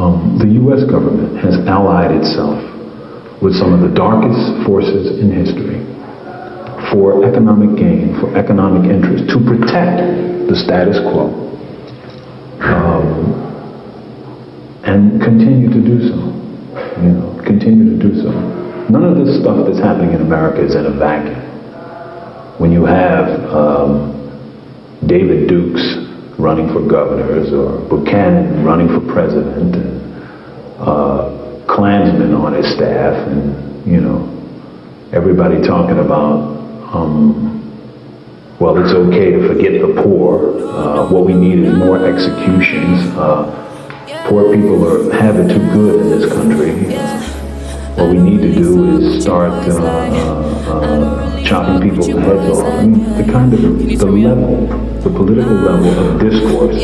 um, the U.S. government has allied itself with some of the darkest forces in history for economic gain, for economic interest, to protect the status quo, um, and continue to do so. You know, continue to do so. None of this stuff that's happening in America is in a vacuum. When you have um, David Dukes runing for governors or Buchanan running for president and uh, Klansmen on his staff and, you know, everybody talking about, um, well, it's okay to forget the poor. Uh, what we need is more executions. Uh, poor people are have it too good in this country. What we need to do is start uh, uh, chopping people's heads off. I mean, the kind of the level, the political ah, level of discourse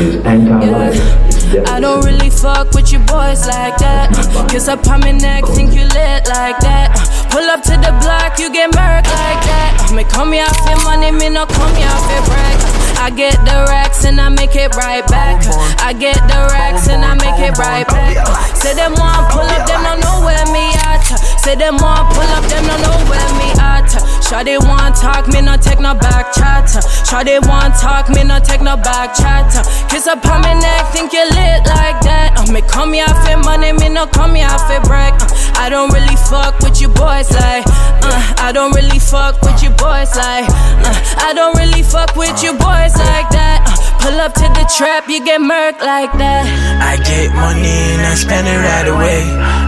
is anti-life. I don't really fuck with you boys like that. Kiss up on my neck, think you lit like that. Pull up to the block, you get murked like that. Me come here for money, me no come here for brag. I get the racks and I make it right back. I get the racks and I make it right back. Say them want pull up, them don't know where me at. Say them want pull up, them don't know where me at. Shawty want talk, me no take no back chat. Shawty want talk, me no take no back chat. Kiss up on my neck, think you lit like that. Uh, me come here for money, me no come here for break. Uh, I don't really fuck with you boys like. Uh, I don't really fuck with you boys like. Uh, I don't really fuck with you boys like that. Uh, pull up to the trap, you get murked like that. I get money and I spend it right away.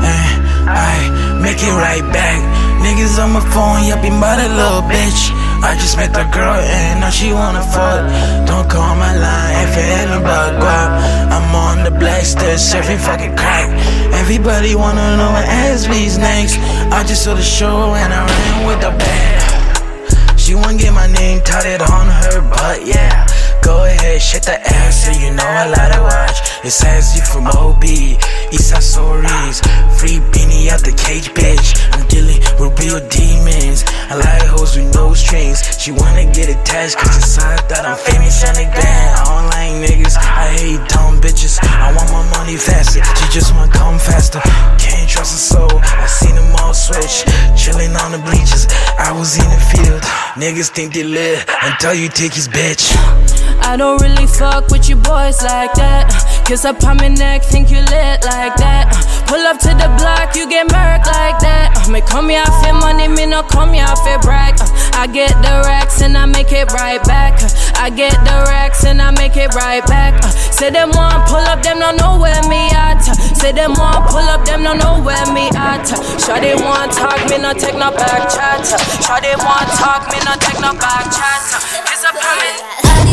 And I make it right back. Niggas on my phone, yuppie mother little bitch. I just met the girl and now she wanna fuck. Don't call my line if it ain't about guap. I'm on the black stairs surfing fucking crack. Everybody wanna know what SB's next. I just saw the show and I ran with the band. She wanna get my name tatted on her butt, yeah. Go ahead, shake the ass, so you know I like to watch. It says you from OB, Eastside Stories. Free beanie out the cage, bitch. I'm dealing with real demons. I like hoes with no strings. She wanna get attached, cause inside that I'm famous the gram. I don't like niggas, I hate dumb bitches. I want my money faster, she just wanna come faster. Can't trust a soul, I seen them all switch. Chilling on the bleachers, I was in the field. Niggas think they lit until you take his bitch. I don't really fuck with you boys like that. Kiss up on my neck, think you lit like that. Pull up to the block, you get murked like that. May call me here for money, me no come here for brag. I get the racks and I make it right back. I get the racks and I make it right back. Uh, say them want pull up, them don't know where me at. Uh, say them want pull up, them don't know where me at. Uh, Shawty want talk, me no take no back chat. Shawty want talk, me no take no back chat. Kiss up on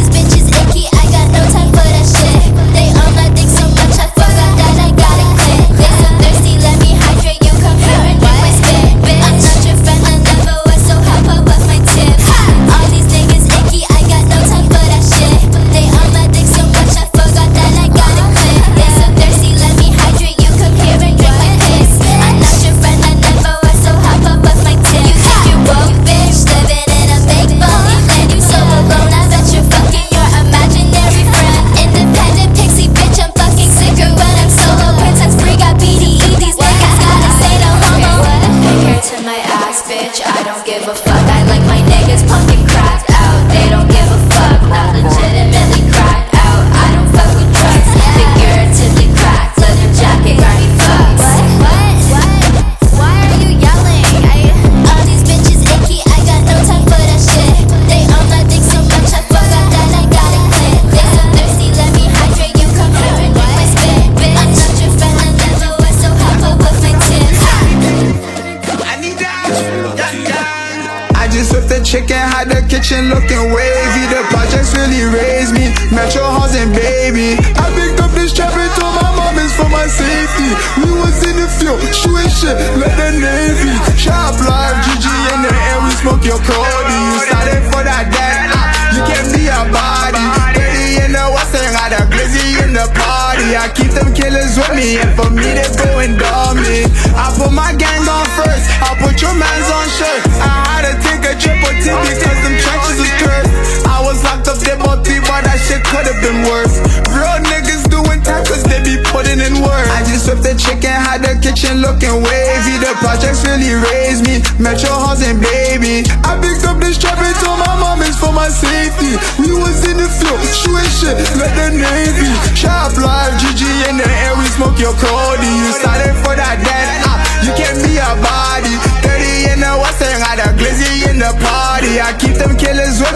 I just whipped the chicken, had the kitchen looking wavy. The projects really raised me. Metro house and baby. I picked up this trap and told my mom it's for my safety. We was in the field, shooting shit, like the Navy. Shot live, GG in the air, we smoke your Cody. You started for that dead, ah, you can't be a body. Baby in the west, and got a glizzy in the party. I keep them killers with me, and for me they going dummy. I put my gang on first. I'll put your mans on shirt. I had to take a triple T because them trenches was cursed. I was locked up, they both but that shit could have been worse. Real niggas doing time cause they be putting in work. I just swept the chicken, had the kitchen looking wavy. The projects really raised me. Metro and baby. I picked up this strap and told my mom it's for my safety. We was in the field, shooting shit like the Navy.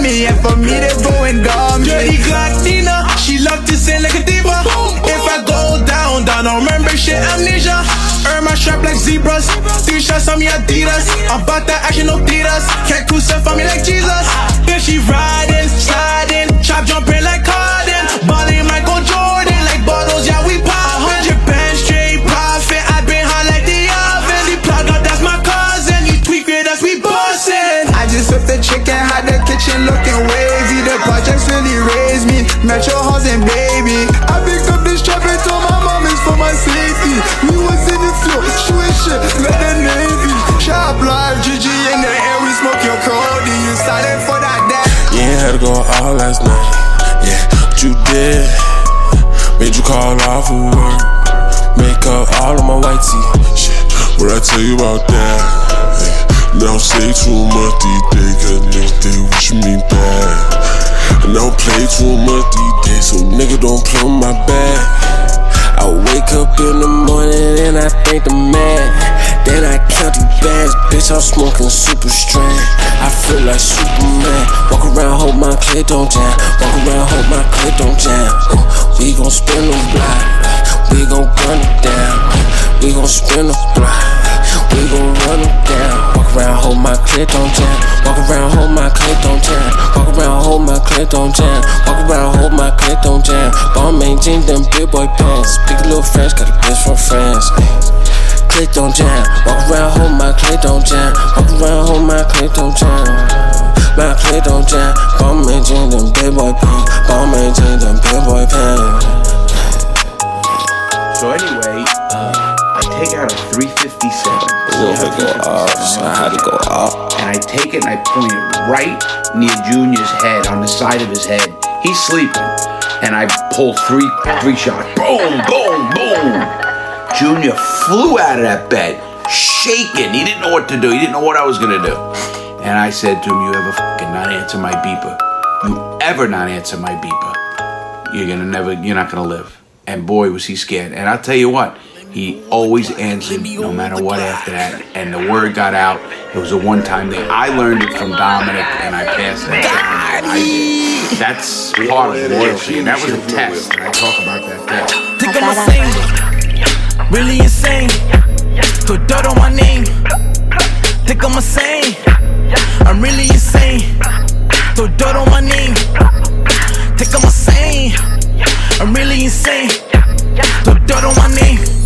Me, and for me, they going dumb. Dirty Glock she love to sing like a diva. If I go down, down, I remember shit, amnesia. Earn my strap like zebras. Three shots on me, Adidas. I'm about that action, no tiras. Can't crucify me like Jesus. If she riding, sliding, chop jumping like Carden. Raised me. Metro housing, baby. I picked up this trap and told my mom it's for my safety. We was in the field, shooting shit like the Navy. Shop live, GG in the air, we smoke your Cody. You silent for that dad. You ain't had to go out last night. Yeah, what you did made you call off of work. Make up all of my white tee. Shit, what I tell you about that? Don't say too much these days, cause they wish me bad. And don't play too much these days, so nigga don't play my bag. I wake up in the morning and I thank the man. Then I count these bags, bitch. I'm smoking super strand. I feel like Superman. Walk around, hold my clit don't jam. Walk around, hold my clit don't jam. Uh, we gon' spin the block. We gon' run it down. We gon' spin the block. We gon' run it down. Walk around, hold my clit don't jam. Walk around, hold my clit don't jam. Walk around, hold my clit don't jam. Walk around, hold my clit don't jam. Ball maintain them big boy pants. Speak a little French, got a bitch from France. Clit don't jam. Walk around, hold my clit don't jam. Walk around, hold my clit don't jam. My clit don't jam. Ball maintain them big boy pants. Ball maintain them big boy pants. So anyway, uh, take out a 357. Little bit go off. I had to go off. and I take it and I point it right near Junior's head, on the side of his head. He's sleeping, and I pull three three shots. Boom, boom, boom. Junior flew out of that bed, shaking. He didn't know what to do. He didn't know what I was gonna do. And I said to him, "You ever fucking not answer my beeper? You ever not answer my beeper? You're gonna never. You're not gonna live." And boy, was he scared. And I'll tell you what. He always answered no matter what after that. And the word got out. It was a one time thing. I learned it from Dominic and I passed it down. I did. That's part of loyalty. And that was a test. And I talk about that test. Think I'm insane, really insane. Throw dirt on my name. Think I'm insane, I'm really insane. Throw dirt on my name. Think I'm insane, I'm really insane. Throw dirt on my name.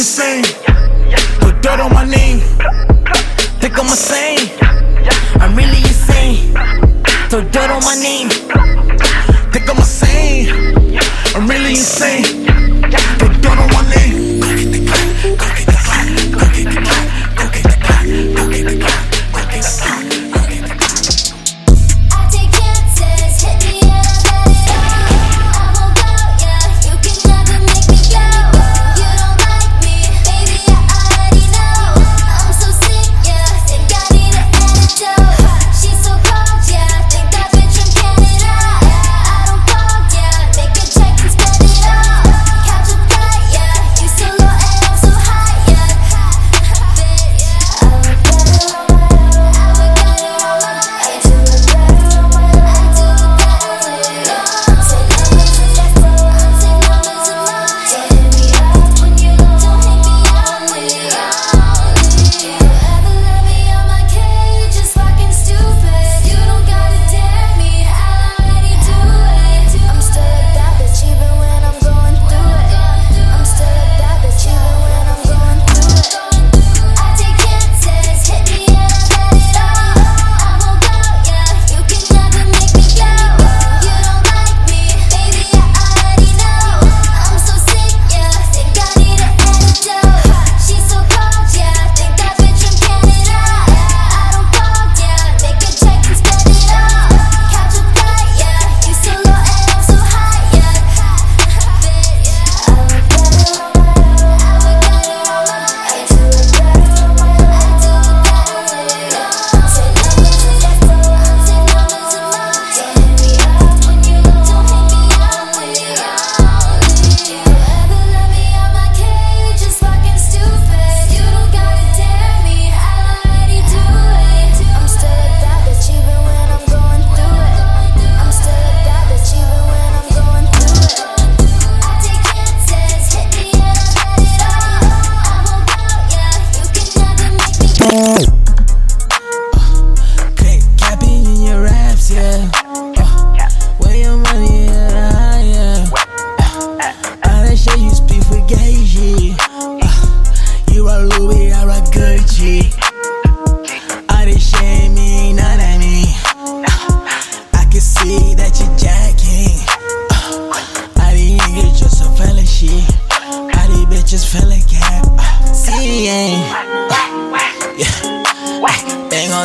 Insane. Put dirt on my name. Think I'm insane. I'm really insane. Throw dirt on my name. Think I'm insane. I'm really insane.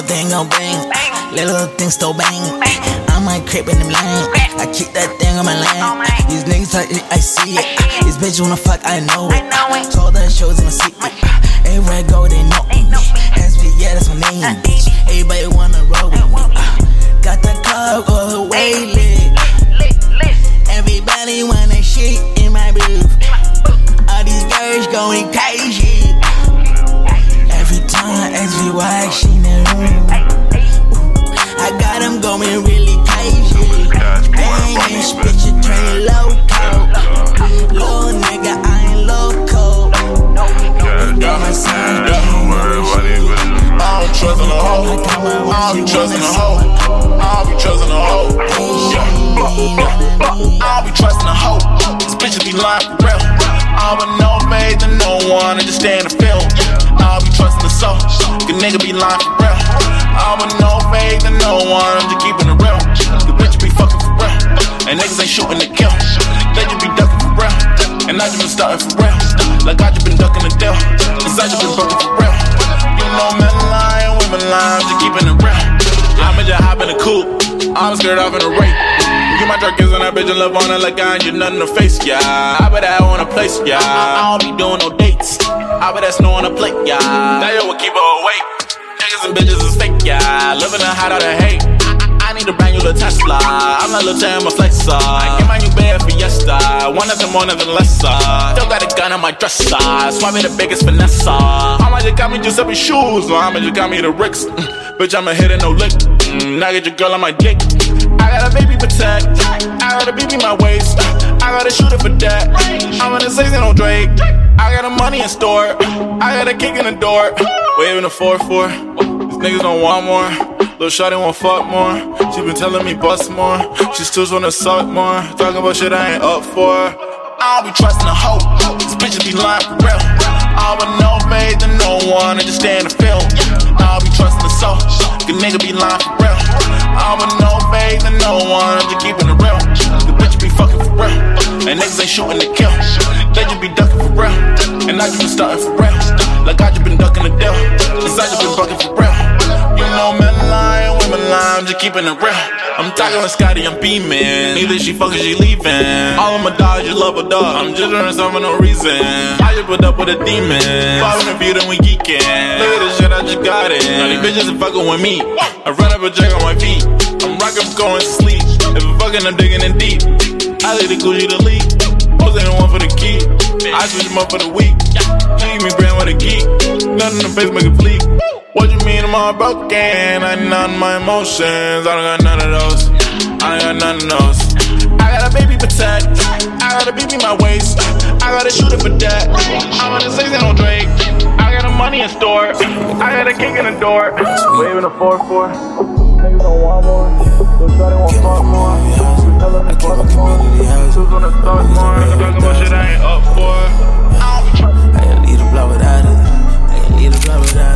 Thing gon' bang. Little thing still bang. I might creep in them lane. I keep that thing on my lane. These niggas it, I see it. These bitches wanna fuck, I know it. Told the shows in my secret. Everywhere I go, they know me. SB, yeah, that's my name, bitch. Everybody wanna roll with me. Uh, got the club all the way lit. Everybody wanna shit in my booth. All these girls going crazy. Time she in the room. I got them going really crazy. Dang, this bitch, you turn loco. Little nigga, I ain't loco. Got my son, Don't worry about it. I don't trust in a hoe. I don't be trusting a hoe. I don't be trusting a hoe. I don't be trusting a hoe. This bitch be lying for real. I with no faith in no one, I just nigga be lying for real. I with no faith in no one, I'm just keeping it real. The bitch be fucking for real. And niggas ain't shooting to kill. They just be ducking for real. And I just been starting for real. Like I just been ducking the deal. Cause I just been fucking for real. You know men lying, women lying, I'm just keeping it real. I'ma just hop in the coupe. I'm scared off in the rape. Get my truck is on that bitch and live on it like I ain't get nothing to face, yeah. I bet I want a place, yeah. I don't be doing no dates. I bet that snow on the plate, yeah. That yo will keep her awake. And bitches is fake, yeah. Living a hot out of hate. I, I need a brand new little Tesla. I'm not little Tim, I'm a flexer. I get my new bed Fiesta. One nothing more, nothing lesser. Still got a gun on my dresser. Swap me the biggest finesse. I'ma just got me Giuseppe shoes. Or I'ma just got me the Ricks. Mm, bitch, I'ma hit it no lick. Mm, now get your girl on my dick. I got a baby protect. I got a baby my waist. I got a shooter for that. I'm in the season on Drake. I got the money in store. I got a kick in the door. Waving a 4-4. These niggas don't want more. Little shawty want fuck more. She been telling me bust more. She still wanna suck more. Talking about shit I ain't up for. I don't be trusting a hoe. These bitches be lying for real. I with no faith in no one, I just stay in the film. I don't be trusting the soul. Good nigga be lying for real. I with no faith in no one, I'm just keeping it real. The bitch be fucking for real. And niggas ain't shooting to kill. They just be ducking for real. And I just been starting for real. Like I just been ducking the deal. Cause I just been bucking for real. You know men lying, women lying, I'm just keeping it real. I'm talking with Scotty, I'm beaming. Either she fucking, she leaving. All of my dogs, you love a dog. I'm just doing something for no reason. I just put up with a demon. Following the view, then we geeking. Look at this shit, I just got it. Now these bitches are fucking with me. I run up a check on my feet. I'm rocking, going to sleep. If I'm fucking, I'm digging in deep. I leave the Gucci to leak. Hoes ain't the one for the key. I switch them up for the week. Give me brand with a geek. Nothing in the face make it fleek. What you mean I'm all broken? I of my emotions. I don't got none of those. I don't got none of those. I got a baby protect. I got a baby my waist. I got a shooter for that. I'm on the season on Drake. I got the money in store. I got a kick in the door. Waving a 4-4. Niggas don't want more. So shawty want more. You telling me fuck more. Who's gonna start more? Talking about shit I ain't up for. I. I can leave the block without it. I can leave the block without it.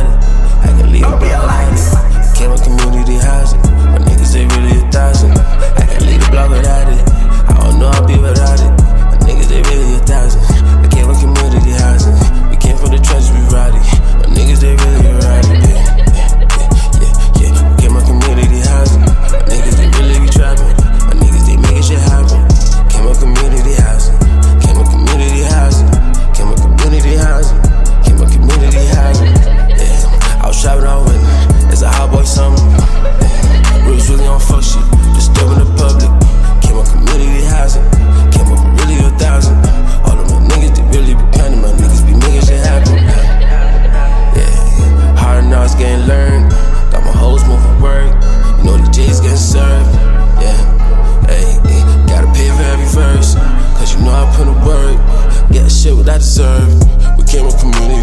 We came with community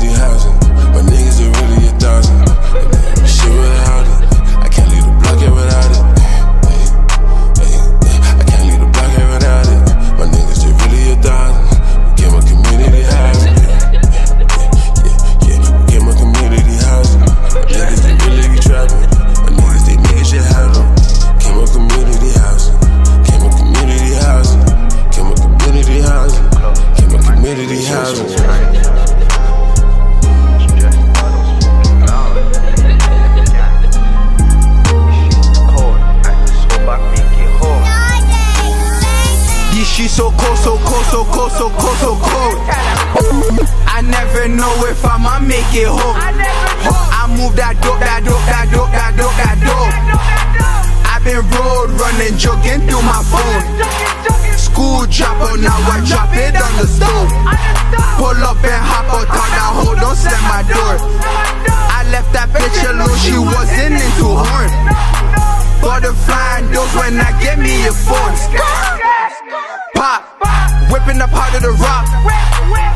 running, jogging through my phone. School dropout, oh, now I drop it on the stove. Pull up and hop out, thought that hoe don't slam my door. I left that bitch alone, she wasn't into horn. Butterfly doors when I get me a phone. Pop, whipping up out of the rock.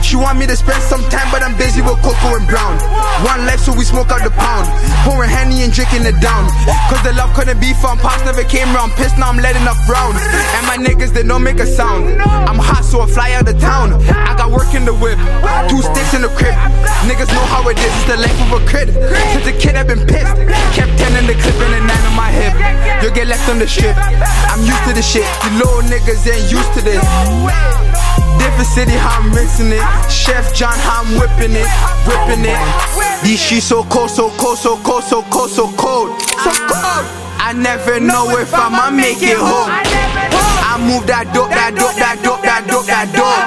She want me to spend some time, but I'm busy with Coco and Brown. One life, so we smoke out the pound. Pouring Henny and drinking it down. Cause the love couldn't be found. Pops never came round. Pissed, now I'm letting off rounds. And my niggas, they don't make a sound. I'm hot, so I fly out of town. I got work in the whip, two sticks in the crib. Niggas know how it is, it's the life of a kid. Since a kid, I've been pissed. Kept 10 in the clip and a 9 on my hip. You'll get left on the strip. I'm used to the shit. You little niggas ain't used to this. Different city, how I'm mixing it. Chef John, how I'm whipping it, whipping it. These sheets so cold, so cold, so cold, so cold, so cold, so cold. I never know if I'ma make it home. I move that dope, that dope, that dope, that dope, that dope.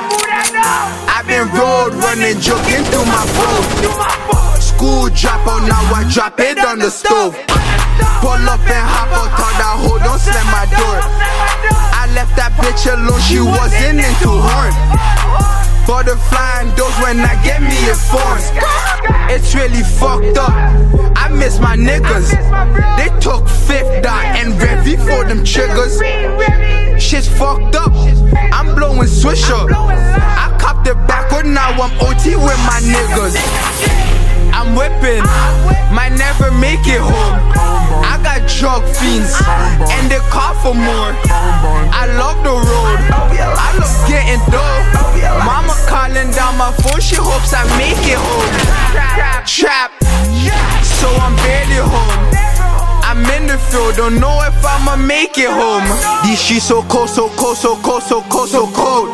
I've been road running, jogging through my phone. School dropout, oh, now I drop it on the stove. Pull up and hop out, thought that hoe don't slam my door. I left that bitch alone, she wasn't into horn. Butterfly doors when I get me a phone. It's really fucked up. I miss my niggas. They took fifth dot and Revy for them triggers. Shit's fucked up. I'm blowing Swisher. I copped it backward, now I'm OT with my niggas. I'm whipping, might never make it home. Drug fiends, and they call for more. I love the road, I love getting dope. Mama calling down my phone, she hopes I make it home. Trap, so I'm barely home. I'm in the field, don't know if I'ma make it home. These sheets so cold, so cold, so cold, so cold, so cold.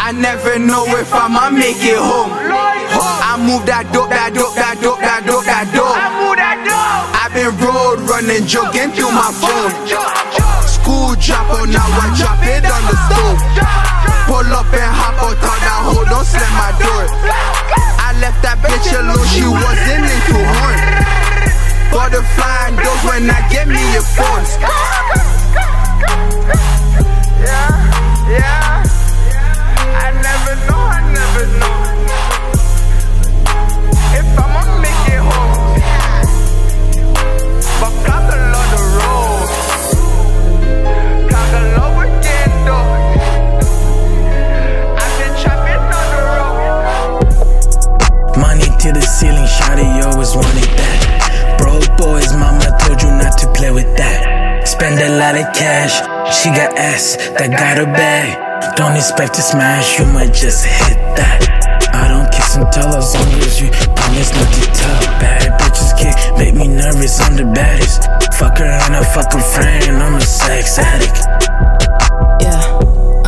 I never know if I'ma make it home. I move that dope, that dope, that dope, that dope, that dope. I've road running, jogging through my phone. School dropout, oh, now I drop it on the stove. Pull up and hop out, thought that hoe don't slam my door. I left that bitch alone, she wasn't into horn. Butterfly doors when I get me a phone. Yeah. Expect to smash, you might just hit that. I don't kiss and tell as long as you promise not to tell. Bad bitches kick, make me nervous, I'm the baddest. Fuck her and I fuck her friend, I'm a sex addict. Yeah,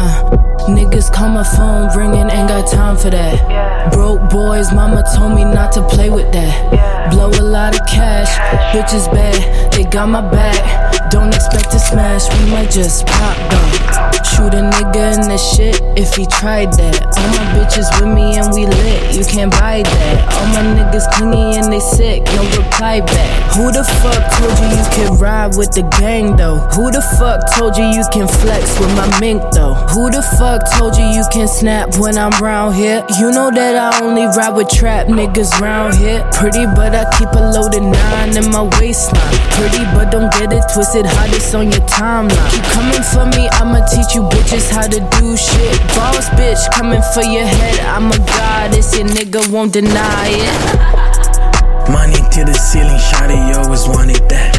uh, niggas call my phone ringing, ain't got time for that. Broke boys, mama told me not to play with that. Blow a lot of cash, bitches bad, they got my back. Don't expect to smash, we might just pop though. Shoot a nigga in the shit if he tried that. All my bitches with me and we lit, you can't buy that. All my niggas clingy and they sick, no reply back. Who the fuck told you you can ride with the gang though? Who the fuck told you you can flex with my mink though? Who the fuck told you you can snap when I'm round here? You know that I only ride with trap niggas round here. Pretty, but I keep a loaded nine in my waistline. Pretty, but don't get it twisted, hottest on your timeline. Keep coming for me, I'ma teach you bitches how to do shit. Boss bitch coming for your head, I'm a goddess, your nigga won't deny it. Money to the ceiling, shawty always wanted that.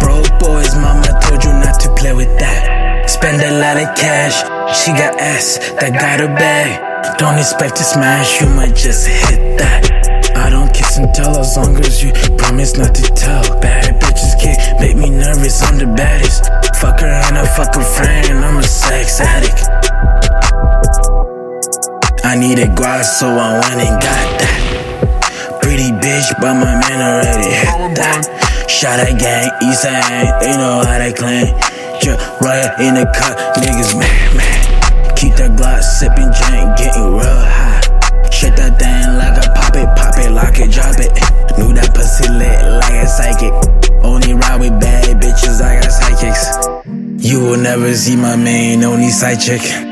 Broke boys, mama told you not to play with that. Spend a lot of cash, she got ass that got her bag. Don't expect to smash, you might just hit that and tell as long as you promise not to tell. Bad bitches kick, make me nervous, I'm the baddest. Fuck her and I fucking friend, I'm a sex addict. I needed guac, so I went and got that. Pretty bitch, but my man already had that. Shot a gang, east end, they know how they claim. Drip right in the cut, niggas mad, mad. Keep that glass, sipping, drink, getting real high. Shut that thing like a pop it, lock it, drop it. Knew that pussy lit like a psychic. Only ride with bad bitches, I got psychics. You will never see my main, only side chick.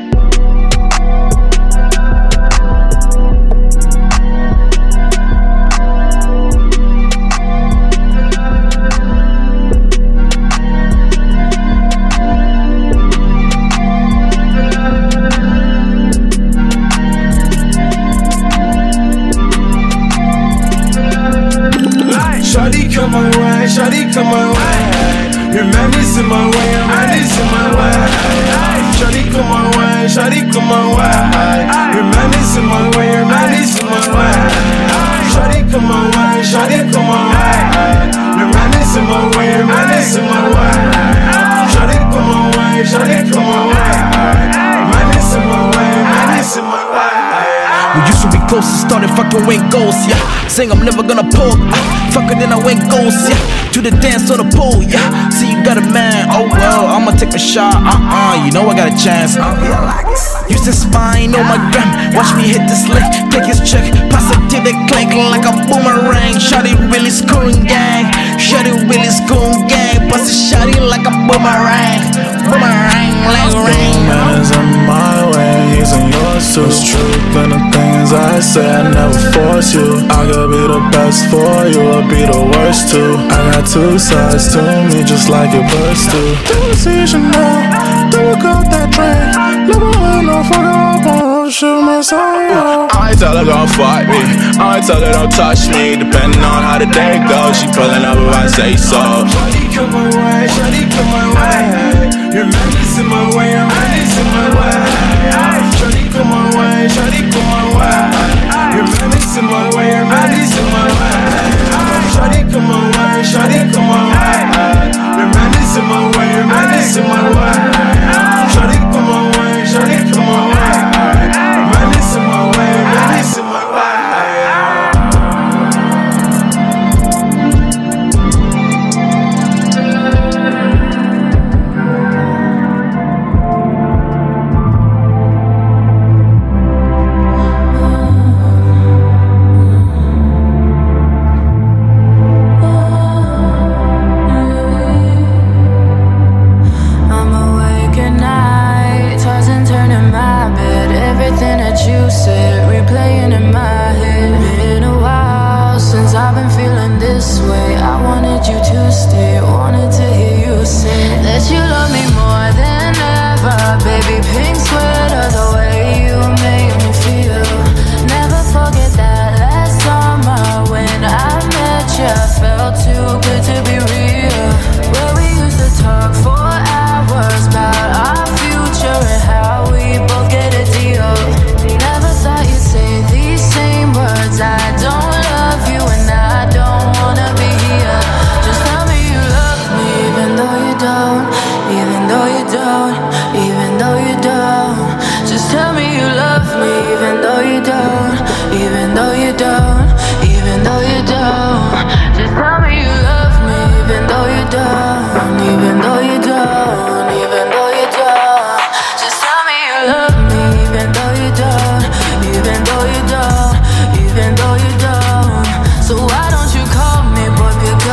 Saying I'm never gonna pull, ah, fuck it, then I went ghost, yeah. To the dance on the pool, yeah. See, you got a man, oh well, I'ma take a shot, uh uh, you know I got a chance. Uh, Use the spine on my gram, watch me hit this lick, take his check, pass it to the clank like a boomerang. Shotty really screwing gang, shotty really screwing gang, bust a shotty like a boomerang, boomerang, like rain. In yours too. It's truth in the things I say, I never force you. I could be the best for you, or be the worst too. I got two sides to me, just like your too. Do season now, do look out that drink. Never had no fuck up on shoot my soul. I tell her don't fuck me, I tell her don't touch me. Depending on how the day goes, she pulling up if I say so. Shawty come my way, shawty come my way. Your man is in my way, your man is in my way. Shawty come my way, shawty come my way. Your man is in my way, your man is in my way.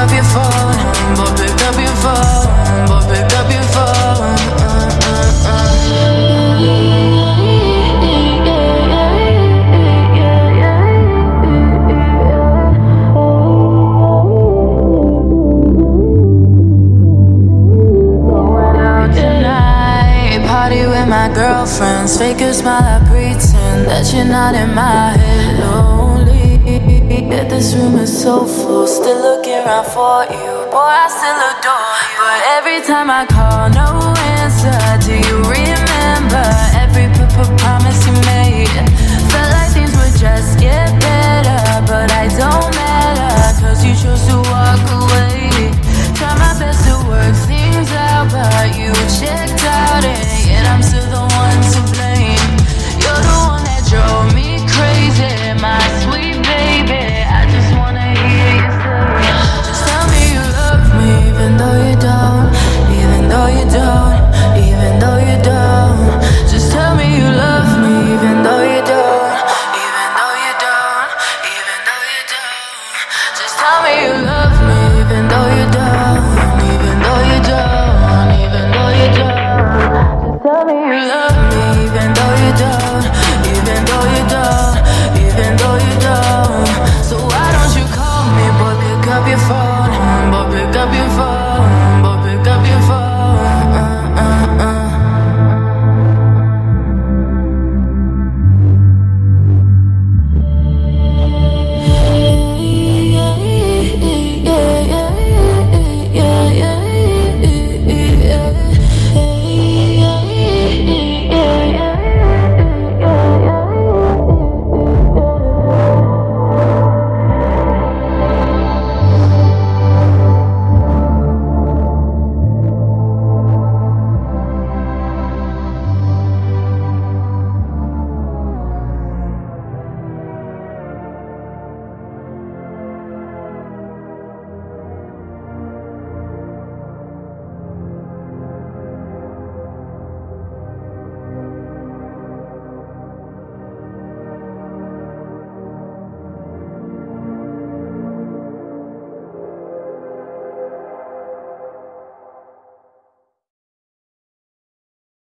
Up your phone, boy. Pick up your phone, boy. Pick up your phone. Uh, uh, Going out tonight, party with my girlfriends. Fake a smile, I pretend that you're not in my head. Lonely, that this room is so full. Still looking came out for you. Boy, I still adore you. But every time I call, no answer. Do you remember every p -p promise you made? Felt like things would just get better, but I don't matter. Cause you chose to walk away. Try my best to work things out, but you checked out.